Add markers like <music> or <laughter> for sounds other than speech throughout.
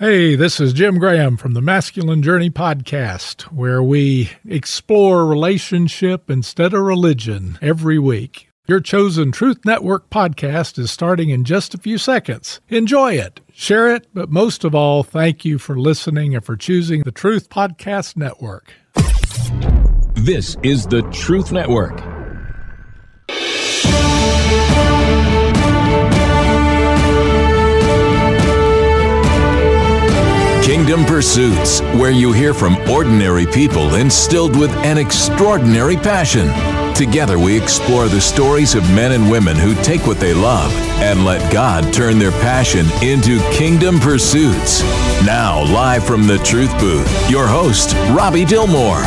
Hey, this is Jim Graham from the Masculine Journey Podcast, where we explore relationship instead of religion every week. Your chosen Truth Network podcast is starting in just a few seconds. Enjoy it, share it, but most of all, thank you for listening and for choosing the Truth Podcast Network. This is the Truth Network. Kingdom Pursuits, where you hear from ordinary people instilled with an extraordinary passion. Together, we explore the stories of men and women who take what they love and let God turn their passion into kingdom pursuits. Now, live from the Truth Booth, your host, Robby Dilmore.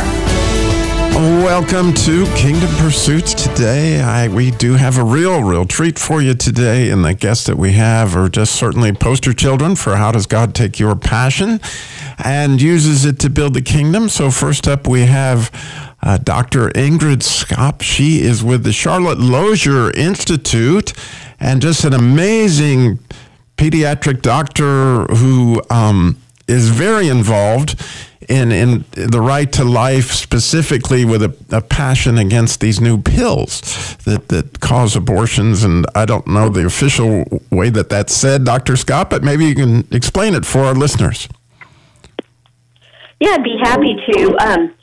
Welcome to Kingdom Pursuits. Today, I, we do have a real, real treat for you today, and the guests that we have are just certainly poster children for how does God take your passion and uses it to build the kingdom. So, first up, we have uh, Dr. Ingrid Skop. She is with the Charlotte Lozier Institute, and just an amazing pediatric doctor who um, is very involved in in the right to life specifically with a, a, passion against these new pills that, that cause abortions and I don't know the official way that that's said Dr. Skop, but maybe you can explain it for our listeners yeah I'd be happy to um,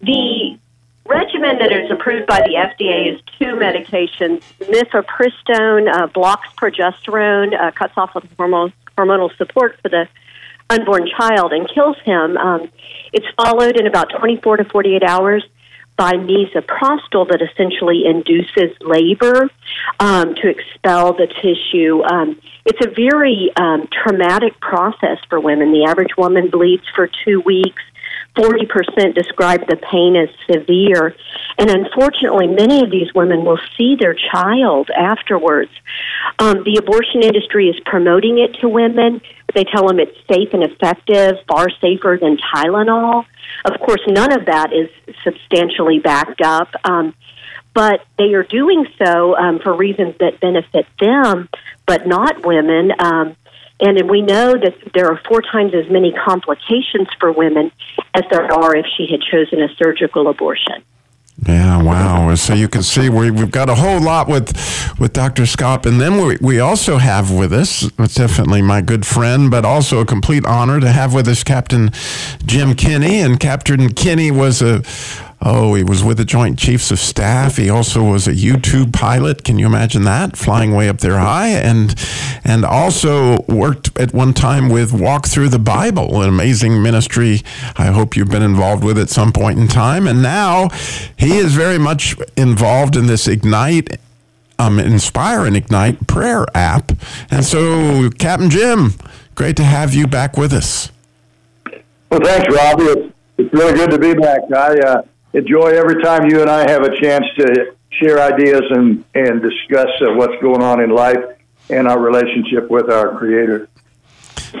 the regimen that is approved by the FDA is two medications mifepristone uh, blocks progesterone uh, cuts off with hormonal hormonal support for the unborn child and kills him. Um, it's followed in about 24 to 48 hours by misoprostol that essentially induces labor um, to expel the tissue. Um, it's a very um, traumatic process for women. The average woman bleeds for two weeks. 40% describe the pain as severe. And unfortunately, many of these women will see their child afterwards. Um, the abortion industry is promoting it to women. They tell them it's safe and effective, far safer than Tylenol. Of course, none of that is substantially backed up. Um, but they are doing so um, for reasons that benefit them, but not women. Um, and we know that there are four times as many complications for women as there are if she had chosen a surgical abortion. Yeah, wow. So you can see we, we've got a whole lot with with Dr. Skop. And then we, we also have with us, definitely my good friend, but also a complete honor to have with us Captain Jim Kinney. And Captain Kinney was a, Oh, he was with the Joint Chiefs of Staff. He also was a 2 pilot. Can you imagine that? Flying way up there high. And, and also worked at one time with Walk Through the Bible, an amazing ministry. I hope you've been involved with at some point in time. And now he is very much involved in this Ignite um, Inspire and Ignite prayer app. And so, Captain Jim, great to have you back with us. Well, thanks, Robby. It's, it's really good to be back. I uh, enjoy every time you and I have a chance to share ideas and, and discuss uh, what's going on in life and our relationship with our Creator.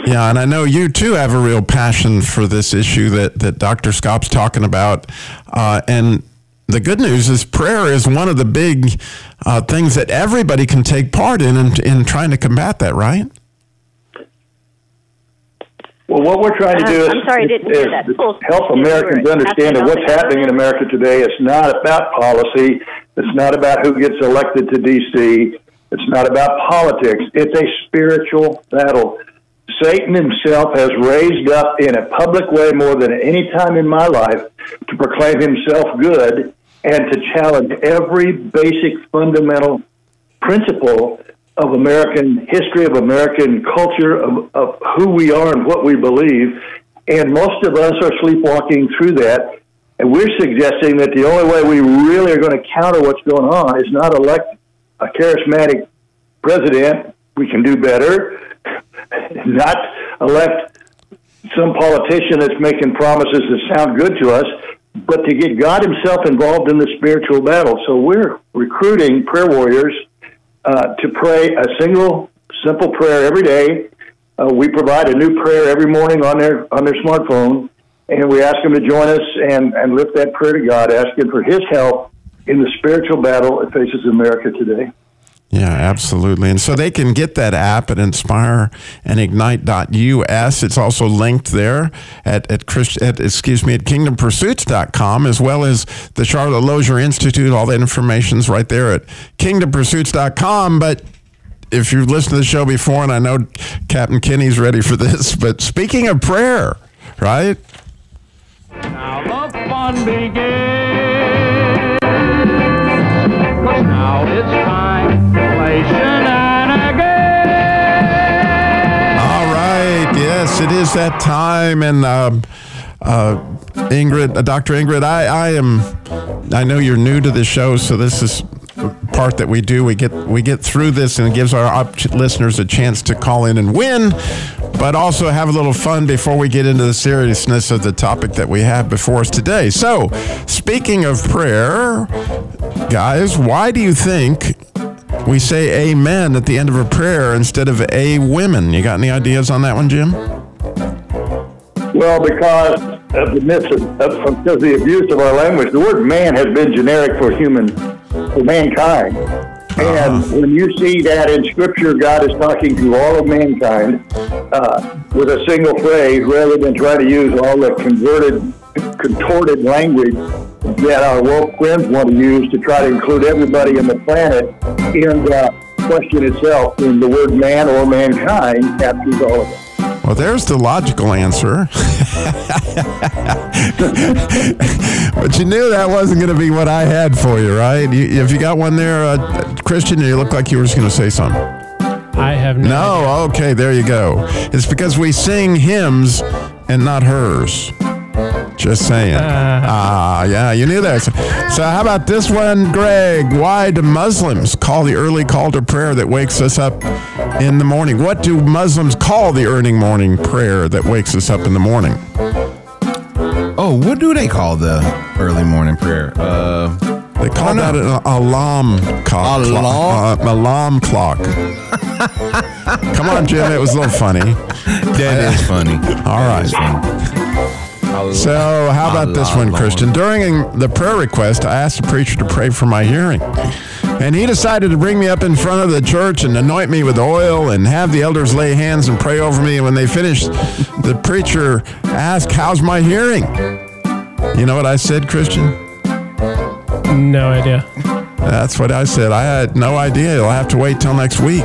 Yeah, and I know you too have a real passion for this issue that, that Dr. Skop's talking about. Uh, and the good news is prayer is one of the big uh, things that everybody can take part in, in in trying to combat that, right? What we're trying to do uh, is, sorry, is help Americans understand that what's happening in America today It's not about policy. It's not about who gets elected to D.C. It's not about politics. It's a spiritual battle. Satan himself has raised up in a public way more than any time in my life to proclaim himself good and to challenge every basic fundamental principle of American history, of American culture, of, of who we are and what we believe. And most of us are sleepwalking through that. And we're suggesting that the only way we really are going to counter what's going on is not elect a charismatic president. We can do better. <laughs> not elect some politician that's making promises that sound good to us, but to get God Himself involved in the spiritual battle. So we're recruiting prayer warriors uh, to pray a single simple prayer every day. Uh, we provide a new prayer every morning on their on their smartphone, and we ask them to join us and, and lift that prayer to God, asking for His help in the spiritual battle that faces America today. Yeah, absolutely. And so they can get that app at inspire and inspireandignite.us. It's also linked there at, at, Christ, at excuse me, at kingdompursuits.com, as well as the Charlotte Lozier Institute. All that information's right there at kingdompursuits.com. But if you've listened to the show before, and I know Captain Kinney's ready for this, <laughs> but speaking of prayer, right? Now the fun begins. now it's time is that time. And uh, uh, Ingrid, uh, Dr. Ingrid, I, I am, I know you're new to the show, so this is part that we do. We get we get through this, and it gives our op- listeners a chance to call in and win, but also have a little fun before we get into the seriousness of the topic that we have before us today. So, speaking of prayer, guys, why do you think we say amen at the end of a prayer instead of a women. You got any ideas on that one, Jim? Well, because of the mis- of, of the abuse of our language, the word man has been generic for human, for mankind. And uh-huh. when you see that in Scripture, God is talking to all of mankind uh, with a single phrase rather than try to use all the converted, contorted language that our woke friends want to use to try to include everybody in the planet in the question itself in the word man or mankind captures all of it. Well, there's the logical answer. but you knew that wasn't going to be what I had for you, right? You, if you got one there, uh, Christian, you look like you were just going to say something. I have no. No, idea. okay, there you go. It's because we sing hymns and not hers. Just saying. Ah, uh, yeah, you knew that. So, so, how about this one, Greg? Why do Muslims call the early call to prayer that wakes us up in the morning? What do Muslims call the early morning prayer that wakes us up in the morning? Oh, what do they call the early morning prayer? Uh, they call that an alarm clock. Alarm, uh, alarm clock. <laughs> Come on, Jim. It was a little funny. That is funny. <laughs> All right. So, how about this one, Christian? During the prayer request, I asked the preacher to pray for my hearing. And he decided to bring me up in front of the church and anoint me with oil and have the elders lay hands and pray over me. And when they finished, the preacher asked, How's my hearing? You know what I said, Christian? No idea. That's what I said. I had no idea. You'll have to wait till next week.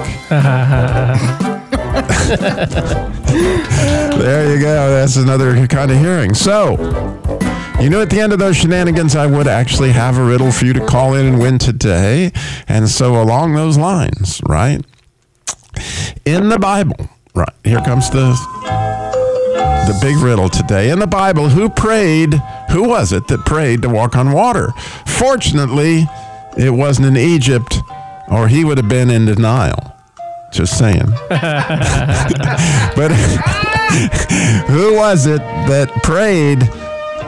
<laughs> there you go. That's another kind of hearing. So, you know, at the end of those shenanigans, I would actually have a riddle for you to call in and win today. And so, along those lines, right? In the Bible, right, here comes the the big riddle today. In the Bible, who prayed? Who was it that prayed to walk on water? Fortunately, it wasn't in Egypt, or he would have been in denial. Just saying. <laughs> but <laughs> who was it that prayed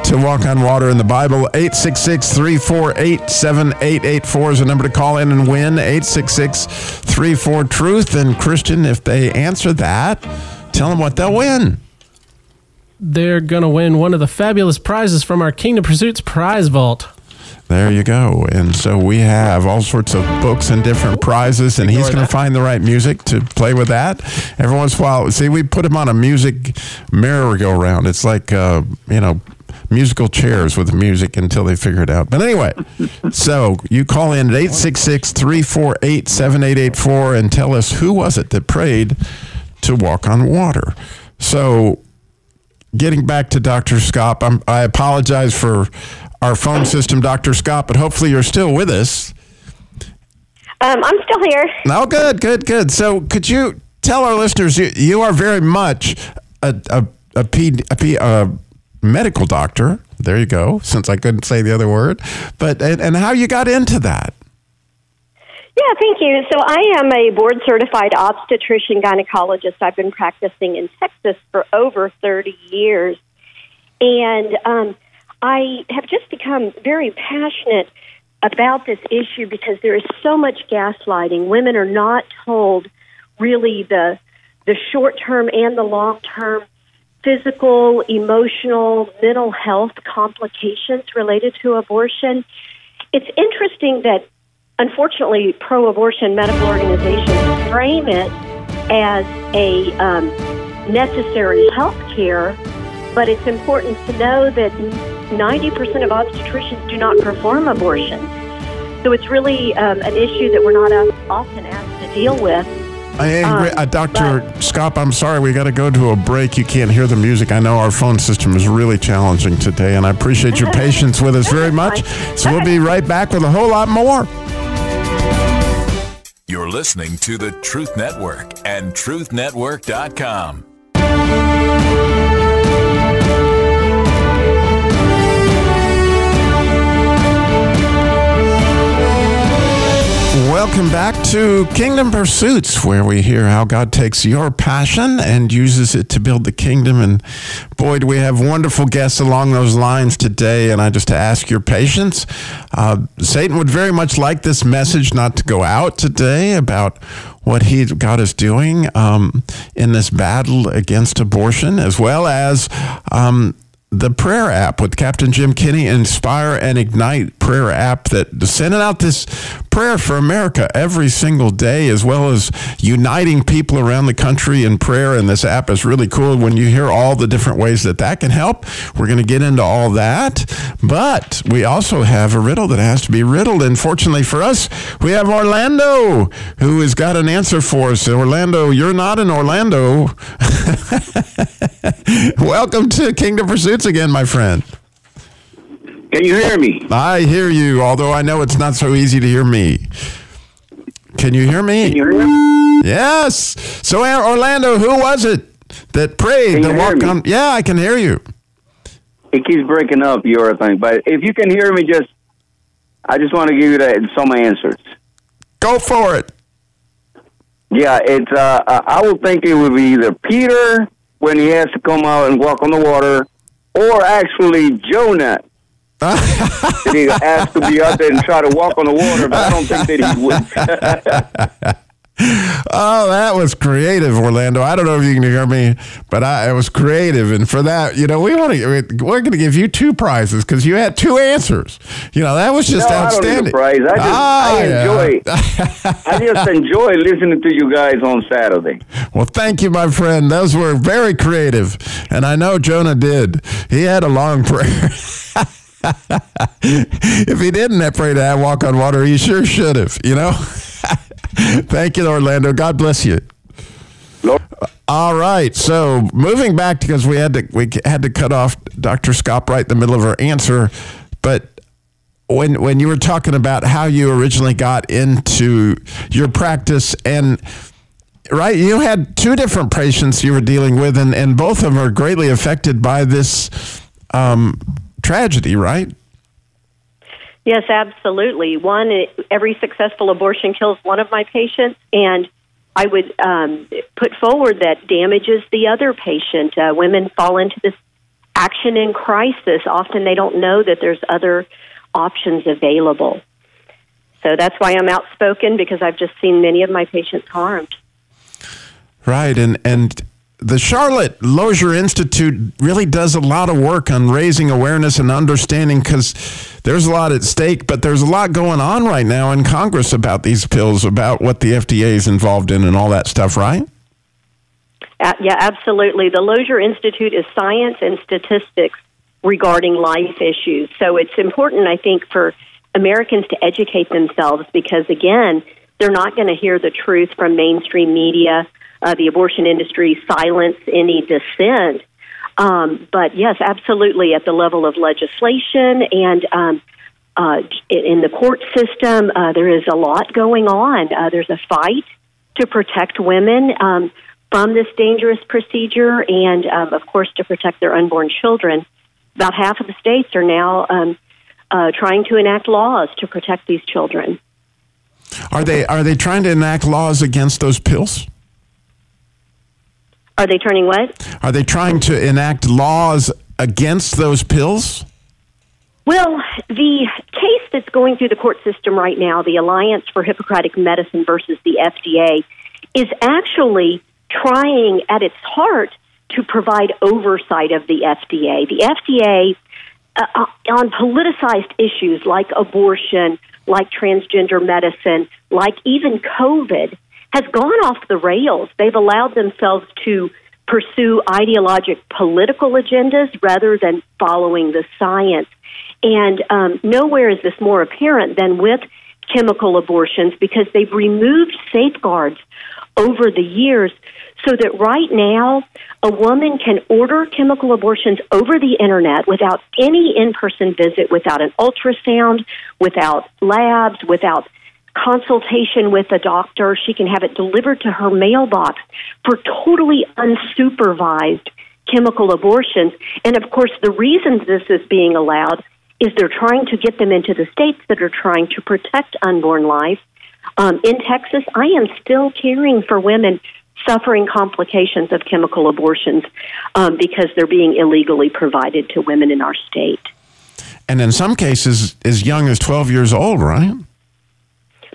to walk on water in the Bible? 866 348 7884 is the number to call in and win. 866 34 Truth. And Christian, if they answer that, tell them what they'll win. They're going to win one of the fabulous prizes from our Kingdom Pursuits prize vault. There you go. And so we have all sorts of books and different prizes, and he's going to find the right music to play with that. Every once in a while, see, we put him on a music merry-go-round. It's like, uh, you know, musical chairs with music until they figure it out. But anyway, so you call in at 866 348 7884 and tell us who was it that prayed to walk on water. So getting back to Dr. Skop, I'm, i apologize for our phone system, Dr. Skop, but hopefully you're still with us. Um, I'm still here. Oh, good, good, good. So, could you tell our listeners you, you are very much a, a, a, P, a, P, a medical doctor. There you go, since I couldn't say the other word. But and, and how you got into that? Yeah, thank you. So I am a board certified obstetrician gynecologist. I've been practicing in Texas for over 30 years. And um, I have just become very passionate about this issue because there is so much gaslighting. Women are not told really the the short term and the long term physical, emotional, mental health complications related to abortion. It's interesting that unfortunately, pro abortion medical organizations frame it as a um, necessary health care, but it's important to know that 90% of obstetricians do not perform abortions. So it's really um, an issue that we're not often asked to deal with. I agree. Um, uh, Dr. Skop, I'm sorry, we got to go to a break. You can't hear the music. I know our phone system is really challenging today, and I appreciate your <laughs> patience with us very much. So we'll be right back with a whole lot more. You're listening to the Truth Network and TruthNetwork.com. Welcome back to Kingdom Pursuits, where we hear how God takes your passion and uses it to build the kingdom. And boy, do we have wonderful guests along those lines today. And I just ask your patience. Uh, Satan would very much like this message not to go out today about what he God is doing um, in this battle against abortion, as well as um, the prayer app with Captain Jim Kinney, Inspire and Ignite prayer app that sending out this prayer for America every single day, as well as uniting people around the country in prayer. And this app is really cool when you hear all the different ways that that can help. We're going to get into all that. But we also have a riddle that has to be riddled. And fortunately for us, we have Orlando who has got an answer for us. Orlando, you're not in Orlando. <laughs> Welcome to Kingdom Pursuits again, my friend. Can you hear me? I hear you, although I know it's not so easy to hear me. Can you hear me? Can you hear me? Yes. So, Orlando, who was it that prayed to walk on? Yeah, I can hear you. It keeps breaking up, your thing. But if you can hear me, just I just want to give you that, some answers. Go for it. Yeah, it's. Uh, I would think it would be either Peter when he has to come out and walk on the water, or actually Jonah that <laughs> he asked to be out there and try to walk on the water, but I don't think that he would. <laughs> oh, that was creative, Orlando. I don't know if you can hear me, but I, it was creative, and for that, you know, we want to. We're going to give you two prizes because you had two answers. You know, that was just no, outstanding. I don't need a prize. I just ah, I enjoy. Yeah. <laughs> I just enjoy listening to you guys on Saturday. Well, thank you, my friend. Those were very creative, and I know Jonah did. He had a long <laughs> prayer. if he didn't pray to walk on water, he sure should have, you know? Thank you, Orlando. God bless you. Lord. All right. So moving back because we had to we had to cut off Dr. Skop right in the middle of her answer, but when when you were talking about how you originally got into your practice and right you had two different patients you were dealing with and, and both of them are greatly affected by this um, tragedy, right? Yes, absolutely. One, every successful abortion kills one of my patients, and I would um, put forward that damages the other patient. Uh, women fall into this action in crisis. Often they don't know that there's other options available. So that's why I'm outspoken because I've just seen many of my patients harmed. Right, and and the Charlotte Lozier Institute really does a lot of work on raising awareness and understanding because there's a lot at stake, but there's a lot going on right now in Congress about these pills, about what the FDA is involved in, and all that stuff, right? Uh, yeah, absolutely. The Lozier Institute is science and statistics regarding life issues. So it's important, I think, for Americans to educate themselves because, again, they're not going to hear the truth from mainstream media uh, the abortion industry silence any dissent. Um, but yes, absolutely, at the level of legislation and um, uh, in the court system, uh, there is a lot going on. Uh, there's a fight to protect women um, from this dangerous procedure and, um, of course, to protect their unborn children. About half of the states are now um, uh, trying to enact laws to protect these children. Are they are they trying to enact laws against those pills? Are they turning what? Are they trying to enact laws against those pills? Well, the case that's going through the court system right now, the Alliance for Hippocratic Medicine versus the FDA, is actually trying at its heart to provide oversight of the FDA. The FDA, uh, uh, on politicized issues like abortion, like transgender medicine, like even COVID, has gone off the rails. They've allowed themselves to pursue ideologic political agendas rather than following the science. And um, nowhere is this more apparent than with chemical abortions because they've removed safeguards over the years so that right now a woman can order chemical abortions over the internet without any in person visit, without an ultrasound, without labs, without consultation with a doctor. She can have it delivered to her mailbox for totally unsupervised chemical abortions. And of course, the reason this is being allowed is they're trying to get them into the states that are trying to protect unborn life. Um, in Texas, I am still caring for women suffering complications of chemical abortions um, because they're being illegally provided to women in our state. And in some cases, as young as 12 years old, right?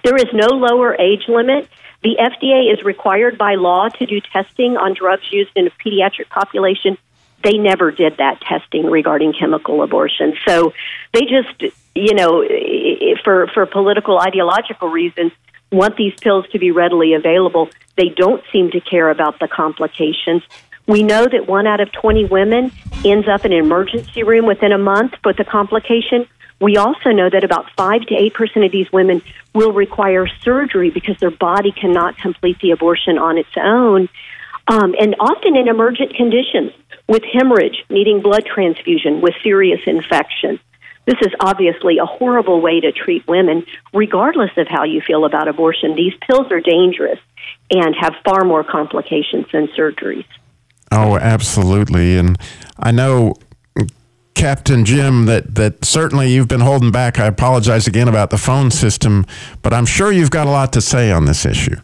There is no lower age limit. The FDA is required by law to do testing on drugs used in a pediatric population. They never did that testing regarding chemical abortion. So they just, you know, for, for political ideological reasons, want these pills to be readily available. They don't seem to care about the complications. We know that one out of 20 women ends up in an emergency room within a month with a complication. We also know that about 5 to 8% of these women will require surgery because their body cannot complete the abortion on its own. Um, and often in emergent conditions with hemorrhage, needing blood transfusion, with serious infection. This is obviously a horrible way to treat women, regardless of how you feel about abortion. These pills are dangerous and have far more complications than surgeries. Oh, absolutely. And I know, Captain Jim, that, that certainly you've been holding back. I apologize again about the phone system, but I'm sure you've got a lot to say on this issue.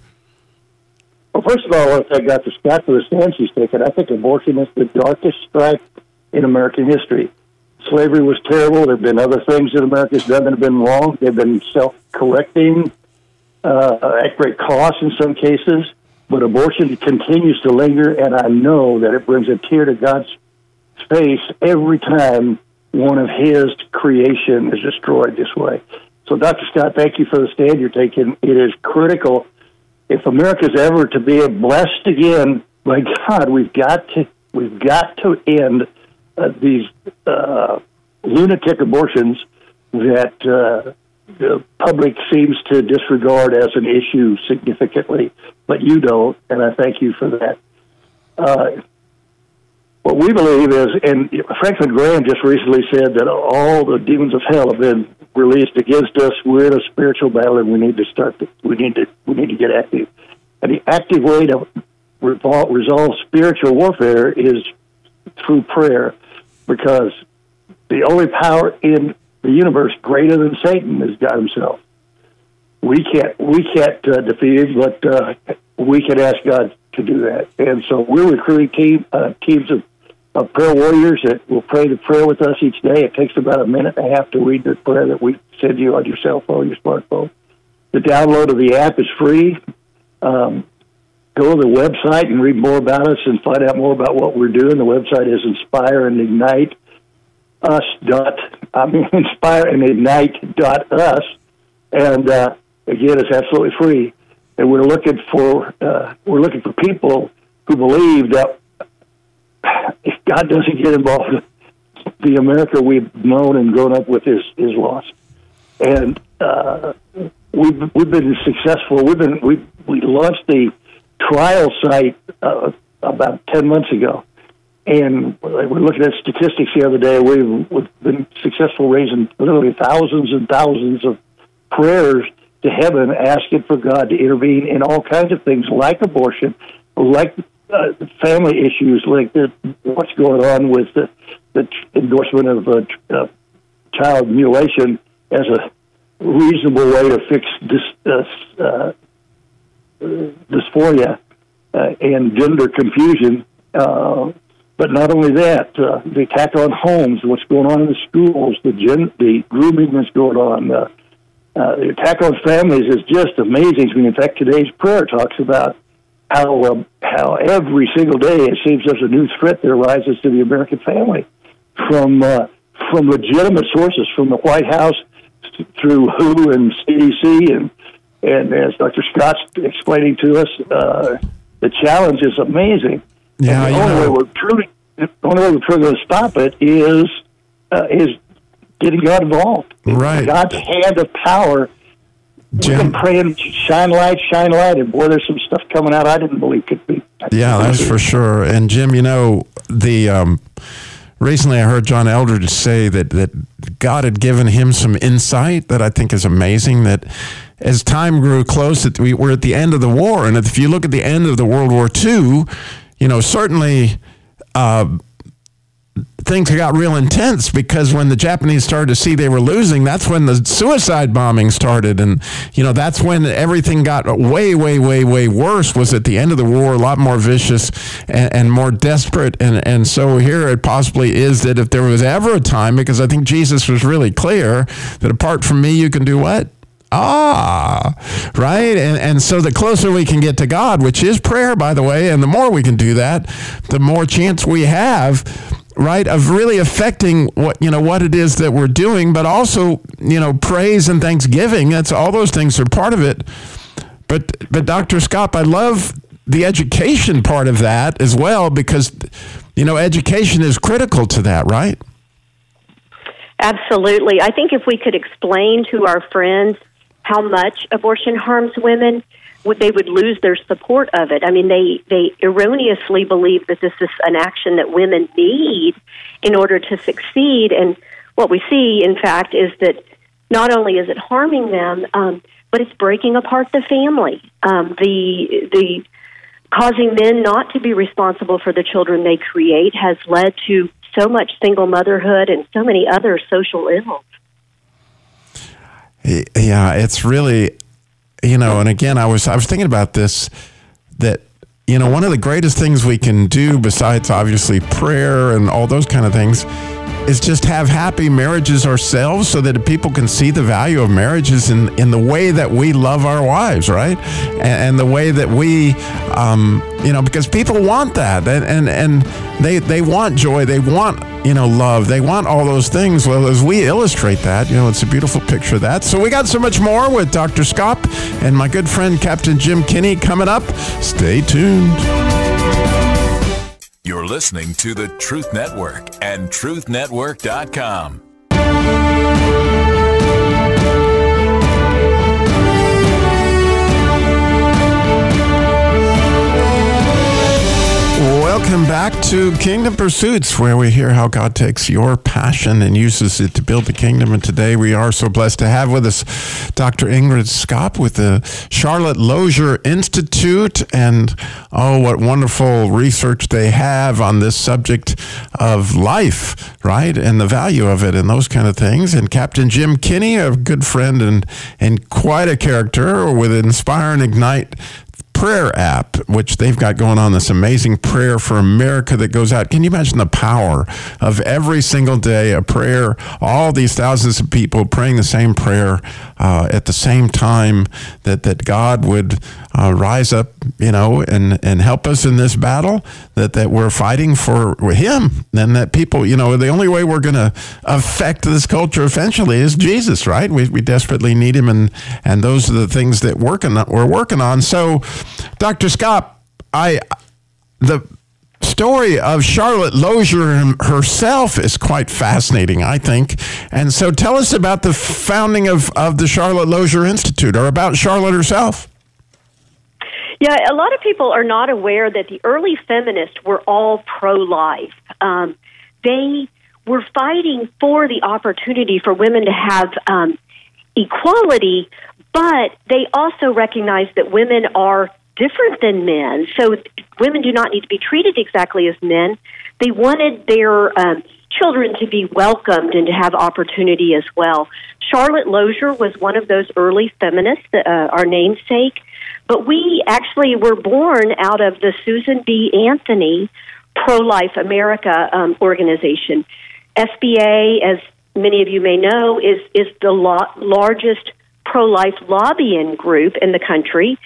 Well, first of all, I want to thank Dr. Skop for the stand she's taken. I think abortion is the darkest strike in American history slavery was terrible. There have been other things that America's done that have been wrong. They've been self correcting uh, at great cost in some cases. But abortion continues to linger, and I know that it brings a tear to God's face every time one of His creation is destroyed this way. So, Dr. Skop, thank you for the stand you're taking. It is critical. If America's ever to be blessed again by God, we've got to we've got to end uh, these uh, lunatic abortions that uh, the public seems to disregard as an issue significantly, but you don't, and I thank you for that. What we believe is, and Franklin Graham just recently said that all the demons of hell have been released against us. We're in a spiritual battle, and we need to start. We need to we need to get active. And the active way to resolve spiritual warfare is through prayer because the only power in the universe greater than Satan is God Himself. We can't we can't uh, defeat him, but uh, we can ask God to do that. And so we're recruiting team uh, teams of, of prayer warriors that will pray the prayer with us each day. It takes about a minute and a half to read the prayer that we send you on your cell phone, your smartphone. The download of the app is free. Um, go to the website and read more about us and find out more about what we're doing. The website is inspire and ignite us dot I mean <laughs> inspire and ignite dot us and uh, again it's absolutely free and we're looking for uh, we're looking for people who believe that God doesn't get involved the America we've known and grown up with is is lost and uh, we've we've been successful we've been we we launched the trial site uh, about 10 months ago. And we're looking at statistics the other day. We've, we've been successful raising literally thousands and thousands of prayers to heaven asking for God to intervene in all kinds of things like abortion, like uh, family issues, like the, what's going on with the, the endorsement of uh, uh, child mutilation as a reasonable way to fix this uh, dysphoria uh, and gender confusion. Uh, but not only that, uh, the attack on homes, what's going on in the schools, the gen- the grooming that's going on, uh, uh, the attack on families is just amazing to me. In fact, today's prayer talks about how how every single day it seems there's a new threat that arises to the American family from uh, from legitimate sources, from the White House through WHO and CDC, and and as Dr. Skop's explaining to us, uh, the challenge is amazing. Yeah, and the only know. way we're truly, the only way we're truly going to stop it is uh, is getting God involved. Right. God's hand of power. We've Jim? been praying, shine light, shine light, and boy, there's some stuff coming out I didn't believe could be. Yeah, that's for sure. And Jim, you know, the um, recently I heard John Eldredge say that that God had given him some insight that I think is amazing. That as time grew close, that we were at the end of the war, and if you look at the end of the World War II, you know, certainly. Uh, things got real intense because when the Japanese started to see they were losing, that's when the suicide bombing started, and you know that's when everything got way, way, way, way worse. Was at the end of the war, a lot more vicious and, and more desperate, and and so here it possibly is that if there was ever a time, because I think Jesus was really clear that apart from me, you can do what. Ah, right. And, and so the closer we can get to God, which is prayer, by the way, and the more we can do that, the more chance we have, right, of really affecting what, you know, what it is that we're doing, but also, you know, praise and thanksgiving. That's all those things are part of it. But, but Dr. Skop, I love the education part of that as well, because, you know, education is critical to that, right? Absolutely. I think if we could explain to our friends how much abortion harms women, they would lose their support of it. I mean, they they erroneously believe that this is an action that women need in order to succeed. And what we see, in fact, is that not only is it harming them, um, but it's breaking apart the family. Um, the the causing men not to be responsible for the children they create has led to so much single motherhood and so many other social ills. Yeah, it's really, you know, and again, I was I was thinking about this that you know one of the greatest things we can do besides obviously prayer and all those kind of things is just have happy marriages ourselves so that people can see the value of marriages in, in the way that we love our wives, right? And, and the way that we, um, you know, because people want that and, and, and they, they want joy, they want, you know, love, they want all those things. Well, as we illustrate that, you know, it's a beautiful picture of that. So we got so much more with Dr. Skop and my good friend Captain Jim Kinney coming up. Stay tuned. You're listening to the Truth Network and truthnetwork.com. Welcome back to Kingdom Pursuits, where we hear how God takes your passion and uses it to build the kingdom. And today we are so blessed to have with us Dr. Ingrid Skop with the Charlotte Lozier Institute. And oh, what wonderful research they have on this subject of life, right? And the value of it and those kind of things. And Captain Jim Kinney, a good friend and, and quite a character with Inspire and Ignite prayer app, which they've got going on this amazing prayer for America that goes out. Can you imagine the power of every single day a prayer, all these thousands of people praying the same prayer uh, at the same time that, that God would uh, rise up, you know, and, and help us in this battle that, that we're fighting for Him and that people, you know, the only way we're going to affect this culture eventually is Jesus, right? We, we desperately need Him and, and those are the things that working, we're working on. So, Dr. Skop, I the story of Charlotte Lozier herself is quite fascinating, I think. And so tell us about the founding of, of the Charlotte Lozier Institute or about Charlotte herself. Yeah, a lot of people are not aware that the early feminists were all pro life. Um, they were fighting for the opportunity for women to have um, equality, but they also recognized that women are different than men. So women do not need to be treated exactly as men. They wanted their um, children to be welcomed and to have opportunity as well. Charlotte Lozier was one of those early feminists, uh, our namesake. But we actually were born out of the Susan B. Anthony Pro Life America um, organization. SBA, as many of you may know, is is the lo- largest pro life lobbying group in the country.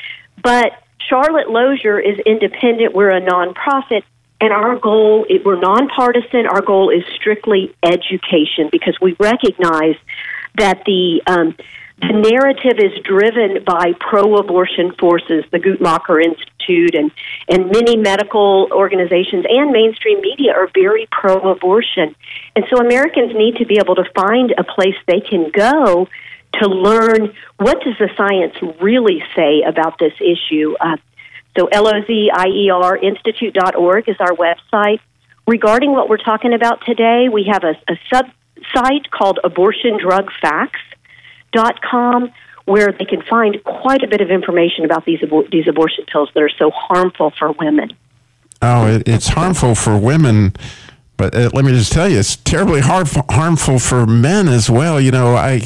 But Charlotte Lozier is independent. We're a nonprofit, and our goal we're nonpartisan. Our goal is strictly education because we recognize that the um, the narrative is driven by pro-abortion forces, the Guttmacher Institute, and and many medical organizations and mainstream media are very pro-abortion, and so Americans need to be able to find a place they can go to learn what does the science really say about this issue. Uh, so L-O-Z-I-E-R Institute.org is our website. Regarding what we're talking about today, we have a, a sub site called abortiondrugfacts.com where they can find quite a bit of information about these abor- these abortion pills that are so harmful for women. Oh, it, it's harmful for women but uh, let me just tell you, it's terribly harmful for men as well. You know, I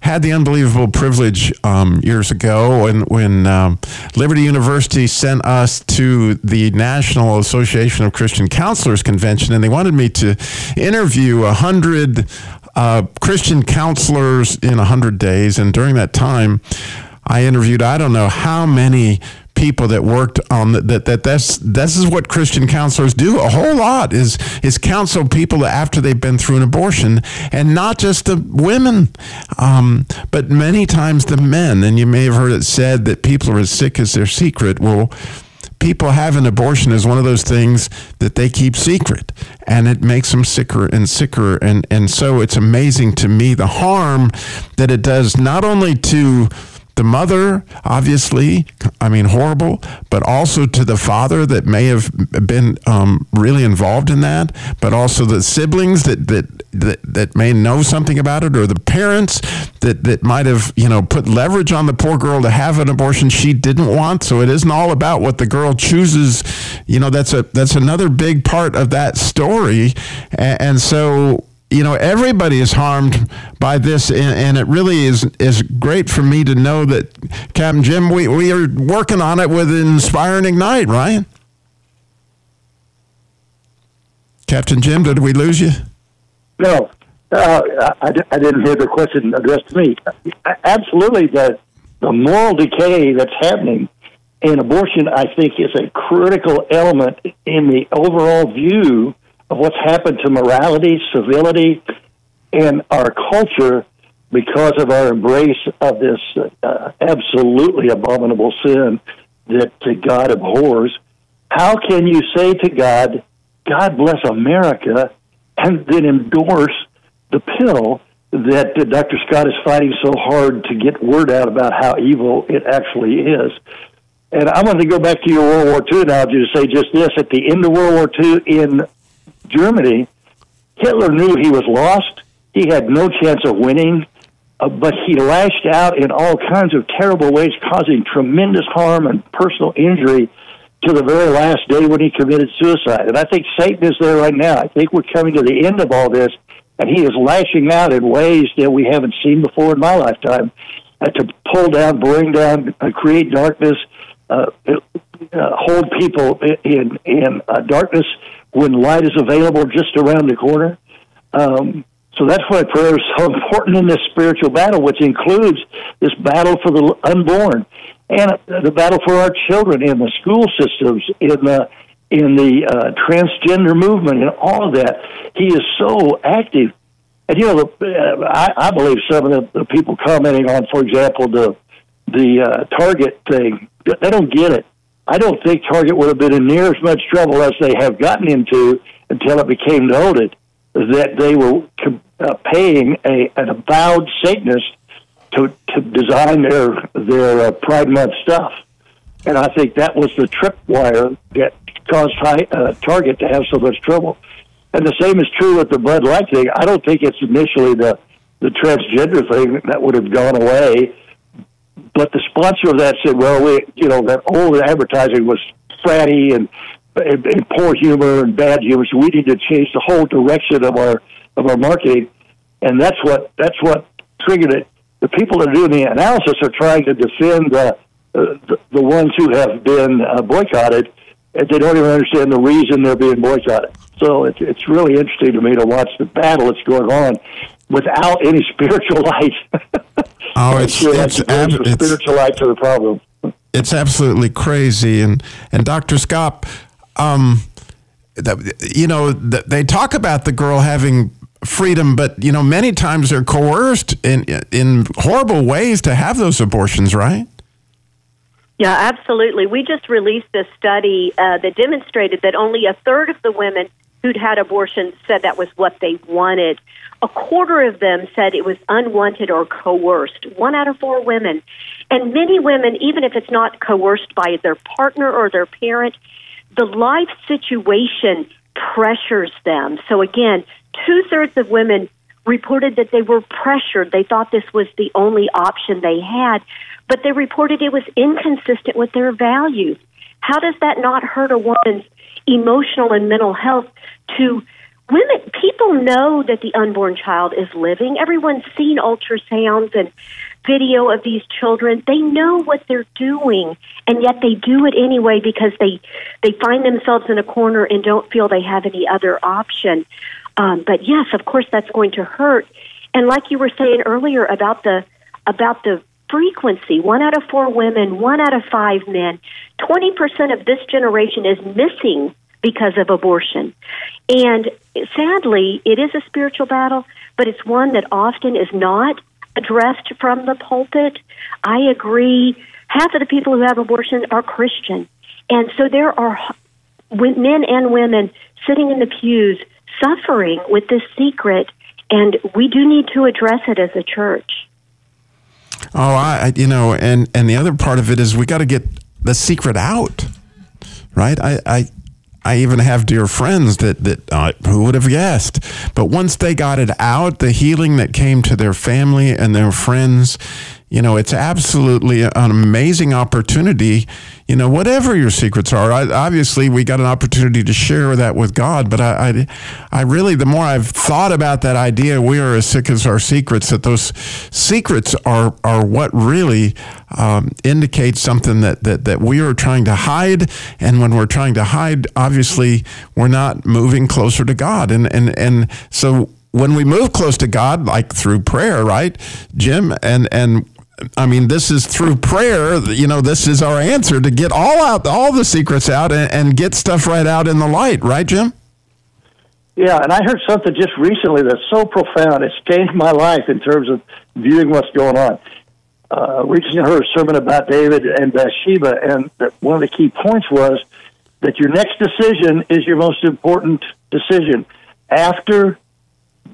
had the unbelievable privilege um, years ago when, when um, Liberty University sent us to the National Association of Christian Counselors Convention, and they wanted me to interview a hundred uh, Christian counselors in a hundred days. And during that time, I interviewed I don't know how many people that worked on the, that that that's this is what Christian counselors do a whole lot is is counsel people after they've been through an abortion and not just the women. Um, but many times the men and you may have heard it said that people are as sick as their secret. Well people have an abortion is one of those things that they keep secret and it makes them sicker and sicker. And and so it's amazing to me the harm that it does not only to the mother, obviously, I mean, horrible, but also to the father that may have been um, really involved in that, but also the siblings that, that, that, that may know something about it, or the parents that, that might have, you know, put leverage on the poor girl to have an abortion she didn't want. So it isn't all about what the girl chooses. You know, that's a that's another big part of that story. And, and so you know everybody is harmed by this and, and, it really is is great for me to know that captain jim we, we are working on it with inspire and ignite right? Captain jim did we lose you? No. Uh, I, I didn't hear the question addressed to me. Absolutely the, the moral decay that's happening in abortion i think is a critical element in the overall view of what's happened to morality, civility, and our culture because of our embrace of this uh, absolutely abominable sin that God abhors. How can you say to God, God bless America, and then endorse the pill that Dr. Skop is fighting so hard to get word out about how evil it actually is? And I want to go back to your World War II analogy to say just this. At the end of World War II in Germany, Hitler knew he was lost. He had no chance of winning, uh, but he lashed out in all kinds of terrible ways, causing tremendous harm and personal injury to the very last day when he committed suicide. And I think Satan is there right now. I think we're coming to the end of all this, and he is lashing out in ways that we haven't seen before in my lifetime uh, to pull down, bring down, uh, create darkness, uh, uh, hold people in in uh, darkness when light is available just around the corner. Um, so that's why prayer is so <laughs> important in this spiritual battle, which includes this battle for the unborn and the battle for our children in the school systems, in the in the uh, transgender movement, and all of that. He is so active, and you know, the, uh, I, I believe some of the, the people commenting on, for example, the the uh, Target thing, they don't get it. I don't think Target would have been in near as much trouble as they have gotten into until it became noted that they were uh, paying a, an avowed Satanist to, to design their their uh, Pride Month stuff. And I think that was the tripwire that caused high, uh, Target to have so much trouble. And the same is true with the Bud Light thing. I don't think it's initially the the transgender thing that would have gone away but the sponsor of that said, well, we, you know, that old advertising was fratty and, and, and poor humor and bad humor, so we need to change the whole direction of our of our marketing, and that's what that's what triggered it. The people that are doing the analysis are trying to defend uh, the, the ones who have been uh, boycotted, and they don't even understand the reason they're being boycotted. So it's it's really interesting to me to watch the battle that's going on without any spiritual light. Oh, <laughs> it's it's, ab- it's spiritual light to the problem. It's absolutely crazy, and and Dr. Skop, um, you know, they talk about the girl having freedom, but you know, many times they're coerced in in horrible ways to have those abortions, right? Yeah, absolutely. We just released a study uh, that demonstrated that only a third of the women who'd had abortions said that was what they wanted. A quarter of them said it was unwanted or coerced. One out of four women. And many women, even if it's not coerced by their partner or their parent, the life situation pressures them. So again, two thirds of women reported that they were pressured. They thought this was the only option they had, but they reported it was inconsistent with their values. How does that not hurt a woman's emotional and mental health to women. People know that the unborn child is living. Everyone's seen ultrasounds and video of these children. They know what they're doing and yet they do it anyway because they they find themselves in a corner and don't feel they have any other option. Um, but yes of course that's going to hurt. And like you were saying earlier about the about the frequency one out of four women one out of five men 20% of this generation is missing because of abortion. And sadly, it is a spiritual battle, but it's one that often is not addressed from the pulpit. I agree. Half of the people who have abortion are Christian. And so there are men and women sitting in the pews suffering with this secret, and we do need to address it as a church. Oh, I, you know, and and the other part of it is we got to get the secret out, right? I, I I even have dear friends that that uh, who would have guessed. But once they got it out, the healing that came to their family and their friends, you know, it's absolutely an amazing opportunity. You know, whatever your secrets are, I, obviously we got an opportunity to share that with God. But I, I, I, really, the more I've thought about that idea, we are as sick as our secrets. That those secrets are are what really um, indicates something that, that that we are trying to hide. And when we're trying to hide, obviously we're not moving closer to God. And and and so when we move close to God, like through prayer, right, Jim, and and I mean, this is through prayer. You know, this is our answer to get all out, all the secrets out, and, and get stuff right out in the light, right, Jim? Yeah, and I heard something just recently that's so profound. It's changed my life in terms of viewing what's going on. Uh, recently heard a sermon about David and Bathsheba, and one of the key points was that your next decision is your most important decision. After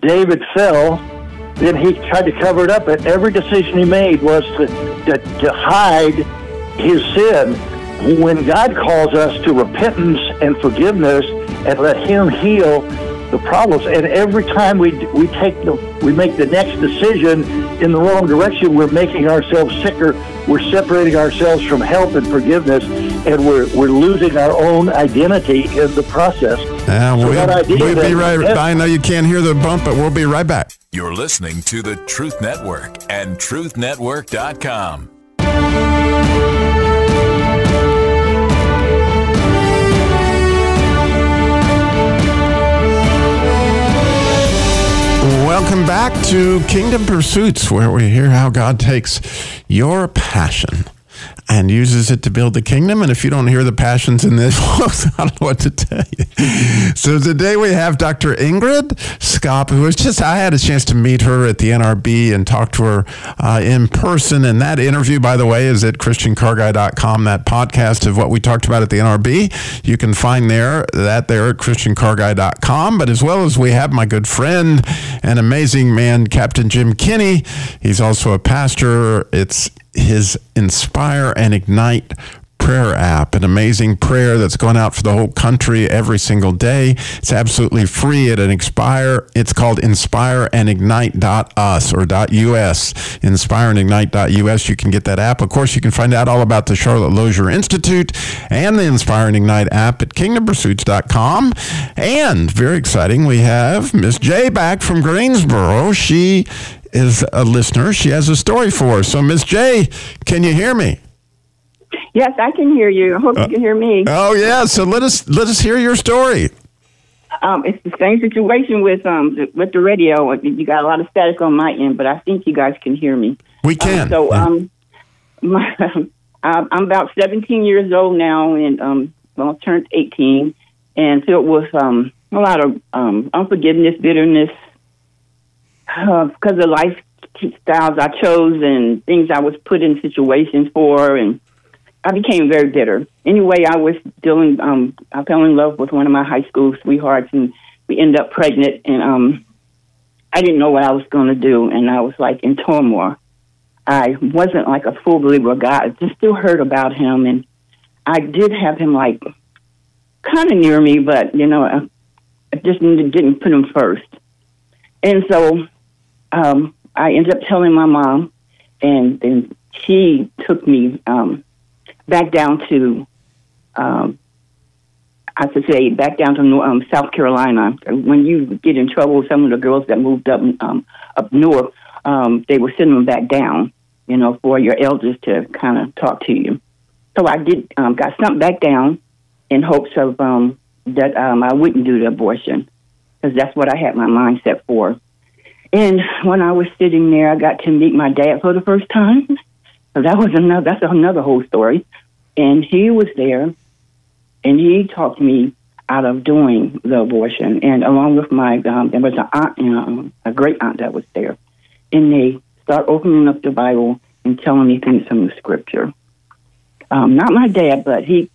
David fell, then he tried to cover it up. But every decision he made was to, to, to hide his sin. When God calls us to repentance and forgiveness and let Him heal the problems, and every time we we take the we make the next decision in the wrong direction, we're making ourselves sicker. We're separating ourselves from help and forgiveness, and we're we're losing our own identity in the process. Yeah, so we'll, we'll be right. I know you can't hear the bump, but we'll be right back. You're listening to the Truth Network and TruthNetwork.com. Welcome back to Kingdom Pursuits, where we hear how God takes your passion and uses it to build the kingdom. And if you don't hear the passions in this, <laughs> I don't know what to tell you. So today we have Dr. Ingrid Skop, who was just, I had a chance to meet her at the NRB and talk to her uh, in person. And that interview, by the way, is at ChristianCarGuy.com, that podcast of what we talked about at the NRB. You can find there that there at ChristianCarGuy.com. But as well as we have my good friend and amazing man, Captain Jim Kinney. He's also a pastor. It's his Inspire and Ignite prayer app, an amazing prayer that's going out for the whole country every single day. It's absolutely free at an Inspire. It's called inspireandignite.us or .us. Inspireandignite.us. You can get that app. Of course, you can find out all about the Charlotte Lozier Institute and the Inspire and Ignite app at kingdompursuits.com. And very exciting, we have Miss J back from Greensboro. She is a listener. She has a story for us. So, Miss J, can you hear me? Yes, I can hear you. I hope uh, you can hear me. Oh yeah, so let us let us hear your story. Um, it's the same situation with um with the radio. You got a lot of static on my end, but I think you guys can hear me. We can. Um, so <laughs> um, my, I'm about 17 years old now, and um, well, turned 18, and filled with um a lot of um unforgiveness, bitterness, because of lifestyles I chose and things I was put in situations for, and I became very bitter. Anyway, I was dealing. Um, I fell in love with one of my high school sweethearts, and we ended up pregnant. And um, I didn't know what I was going to do, and I was like in turmoil. I wasn't like a full believer of God. I just still heard about him, and I did have him like kind of near me, but you know, I just didn't put him first. And so um, I ended up telling my mom, and then she took me um, back down to, um, I should say, back down to um, South Carolina. When you get in trouble, some of the girls that moved up um, up north, um, they were send them back down, you know, for your elders to kind of talk to you. So I did um, got sent back down in hopes of um, that um, I wouldn't do the abortion because that's what I had my mindset for. And when I was sitting there, I got to meet my dad for the first time. So that was another. That's another whole story. And he was there, and he talked me out of doing the abortion. And along with my, um, there was an aunt, um, a great aunt that was there, and they start opening up the Bible and telling me things from the Scripture. Um, not my dad, but he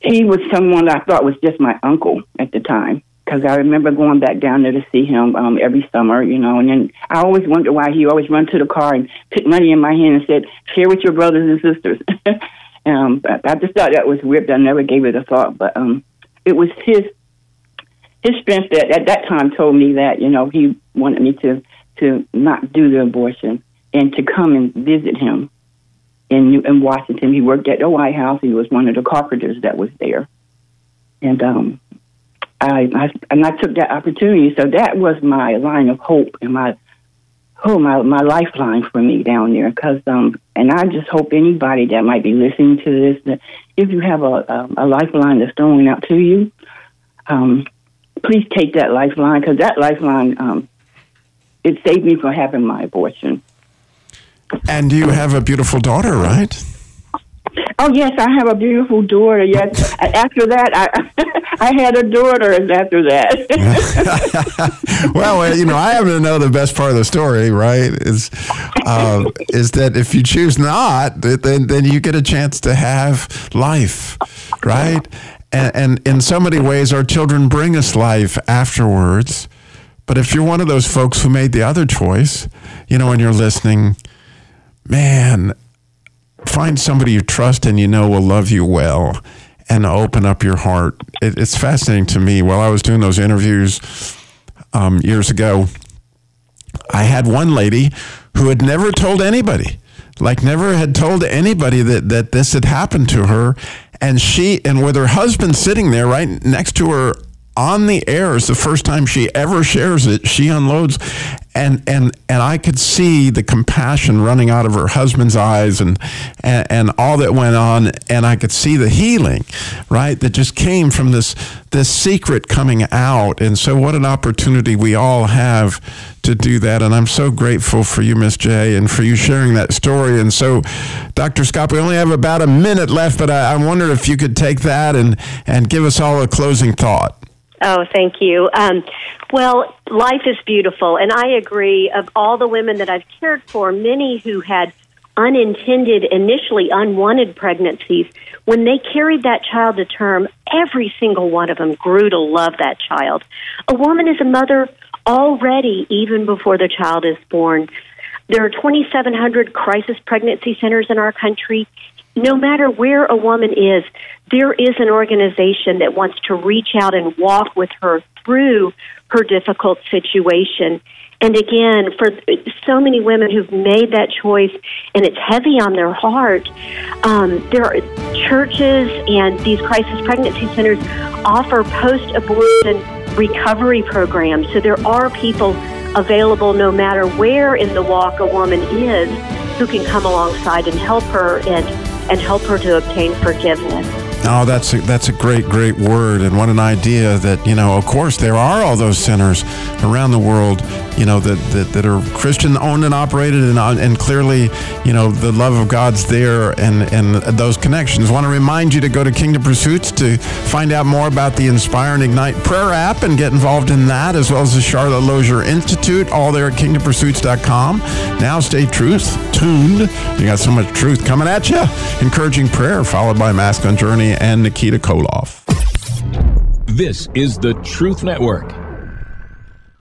he was someone I thought was just my uncle at the time because I remember going back down there to see him um, every summer, you know. And then I always wondered why he always run to the car and put money in my hand and said, "Share with your brothers and sisters." <laughs> um, but I just thought that was weird. I never gave it a thought, but um, it was his his strength that at that time told me that you know he wanted me to to not do the abortion and to come and visit him in in Washington. He worked at the White House. He was one of the carpenters that was there, and um, I, I and I took that opportunity. So that was my line of hope and my oh my my lifeline for me down there. Because um, and I just hope anybody that might be listening to this that if you have a a, a lifeline that's thrown out to you, um, please take that lifeline because that lifeline um, it saved me from having my abortion. And you have a beautiful daughter, right? Oh yes, I have a beautiful daughter. Yes. <laughs> after that, I <laughs> I had a daughter. After that. <laughs> well, you know, I happen to know the best part of the story. Right? Is uh, is that if you choose not, then then you get a chance to have life, right? And, and in so many ways, our children bring us life afterwards. But if you're one of those folks who made the other choice, you know, when you're listening, man, find somebody you trust and you know will love you well and open up your heart. It, it's fascinating to me. While I was doing those interviews um, years ago, I had one lady who had never told anybody, like never had told anybody that, that this had happened to her. And she, and with her husband sitting there right next to her on the air is the first time she ever shares it. She unloads, and and and I could see the compassion running out of her husband's eyes, and and, and all that went on, and I could see the healing, right, that just came from this this secret coming out. And so, what an opportunity we all have to do that. And I'm so grateful for you, Miss J, and for you sharing that story. And so, Dr. Skop, we only have about a minute left, but I, I wonder if you could take that and and give us all a closing thought. Oh, thank you. Um, well, life is beautiful, and I agree. Of all the women that I've cared for, many who had unintended, initially unwanted pregnancies, when they carried that child to term, every single one of them grew to love that child. A woman is a mother already, even before the child is born. There are 2,700 crisis pregnancy centers in our country, no matter where a woman is, there is an organization that wants to reach out and walk with her through her difficult situation. And again, for so many women who've made that choice and it's heavy on their heart, um, there are churches and these crisis pregnancy centers offer post abortion recovery programs. So there are people available no matter where in the walk a woman is who can come alongside and help her and and help her to obtain forgiveness. Oh, that's a, that's a great, great word. And what an idea that, you know, of course, there are all those centers around the world you know, that, that, that are Christian owned and operated and, uh, and clearly, you know, the love of God's there and, and those connections. I want to remind you to go to Kingdom Pursuits to find out more about the Inspire and Ignite prayer app and get involved in that, as well as the Charlotte Lozier Institute, all there at kingdompursuits.com. Now stay truth tuned. You got so much truth coming at you. Encouraging prayer, followed by Masculine Journey and Nikita Koloff. This is the Truth Network.